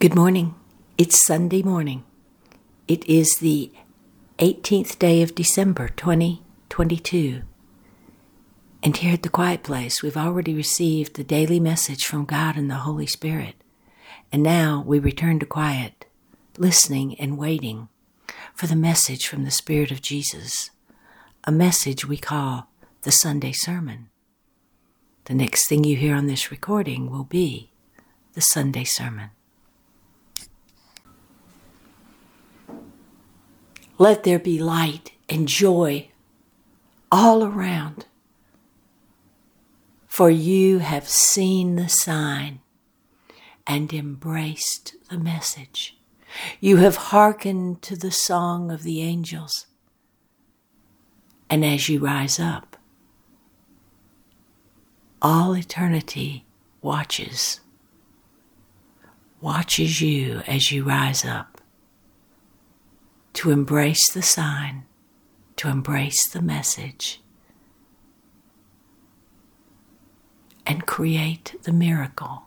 Good morning. It's Sunday morning. It is the 18th day of December 2022. And here at the Quiet Place, we've already received the daily message from God and the Holy Spirit. And now we return to quiet, listening and waiting for the message from the Spirit of Jesus, a message we call the Sunday Sermon. The next thing you hear on this recording will be the Sunday Sermon. Let there be light and joy all around. For you have seen the sign and embraced the message. You have hearkened to the song of the angels. And as you rise up, all eternity watches, watches you as you rise up to embrace the sign, to embrace the message, and create the miracle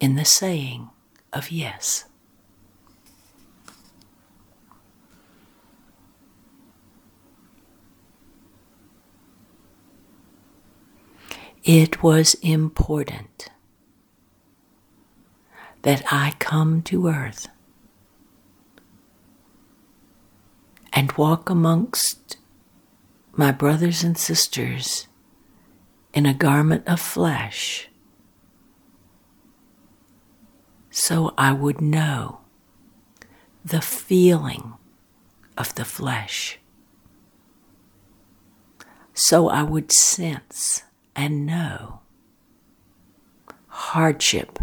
in the saying of yes. It was important that I come to earth and walk amongst my brothers and sisters in a garment of flesh so I would know the feeling of the flesh. So I would sense and know hardship,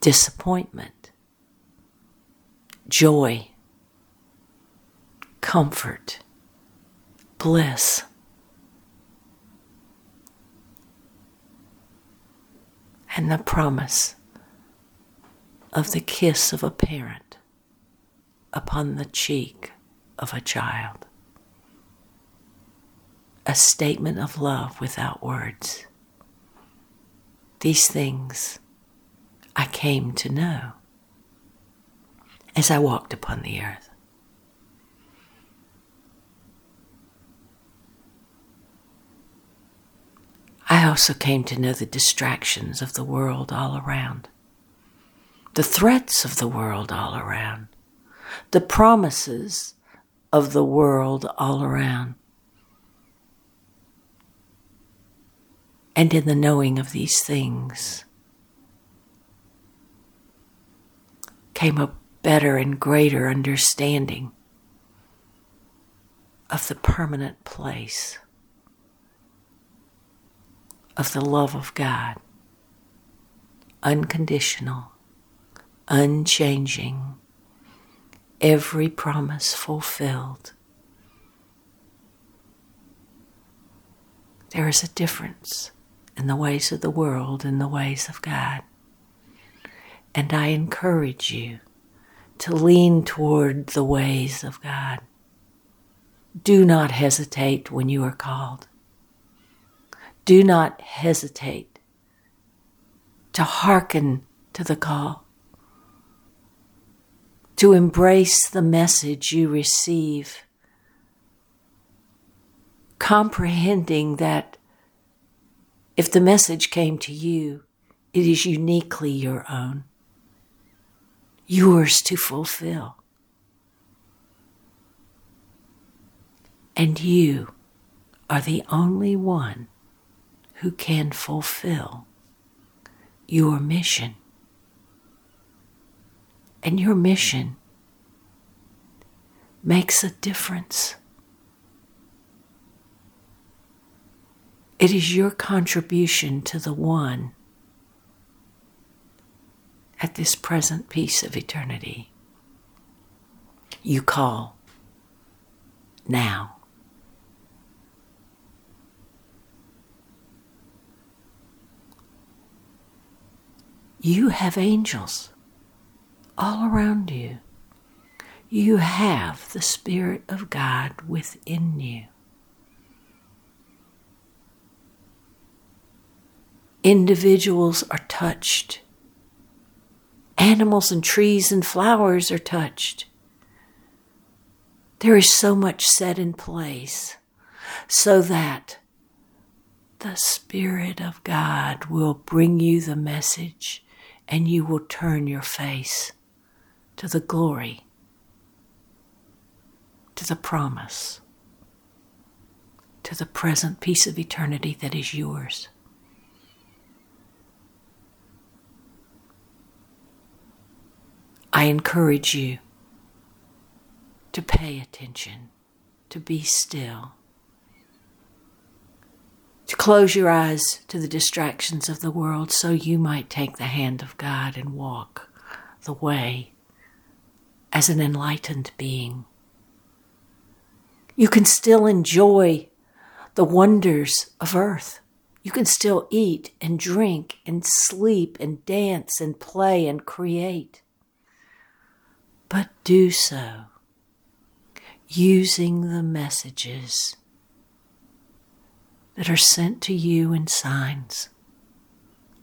disappointment, joy, comfort, bliss. And the promise of the kiss of a parent upon the cheek of a child. A statement of love without words. These things I came to know as I walked upon the earth. I also came to know the distractions of the world all around, the threats of the world all around, the promises of the world all around. And in the knowing of these things came a better and greater understanding of the permanent place of the love of God, unconditional, unchanging, every promise fulfilled. There is a difference in the ways of the world and the ways of God. And I encourage you to lean toward the ways of God. Do not hesitate when you are called. Do not hesitate to hearken to the call, to embrace the message you receive, comprehending that if the message came to you, it is uniquely your own, yours to fulfill. And you are the only one who can fulfill your mission. And your mission makes a difference. It is your contribution to the one at this present piece of eternity. You call now. You have angels all around you. You have the Spirit of God within you. Individuals are touched Animals and trees and flowers are touched. There is so much set in place so that the Spirit of God will bring you the message and you will turn your face to the glory, to the promise, to the present peace of eternity that is yours. I encourage you to pay attention, to be still to close your eyes to the distractions of the world so you might take the hand of God and walk the way as an enlightened being. You can still enjoy the wonders of earth. You can still eat and drink and sleep and dance and play and create. But do so using the messages that are sent to you in signs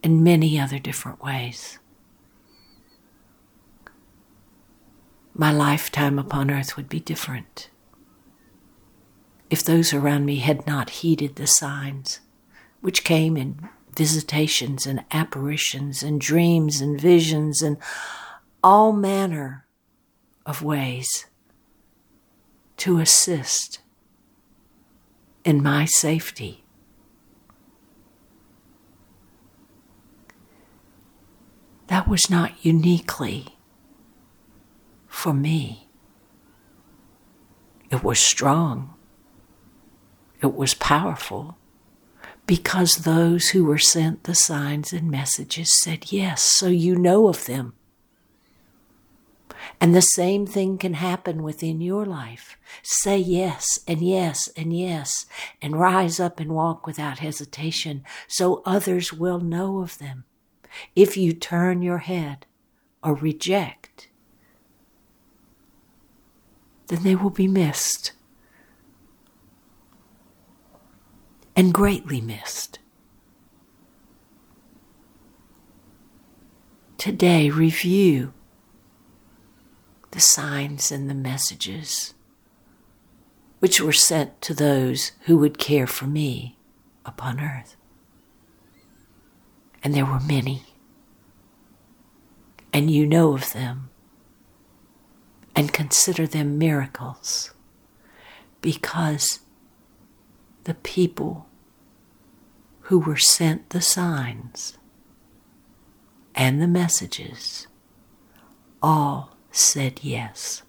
in many other different ways. My lifetime upon earth would be different if those around me had not heeded the signs, which came in visitations and apparitions and dreams and visions and all manner of ways to assist in my safety that was not uniquely for me. It was strong. It was powerful because those who were sent the signs and messages said yes, so you know of them. And the same thing can happen within your life. Say yes and yes and yes and rise up and walk without hesitation so others will know of them. If you turn your head or reject, then they will be missed and greatly missed. Today, review the signs and the messages which were sent to those who would care for me upon earth and there were many. And you know of them and consider them miracles because the people who were sent the signs and the messages all said yes.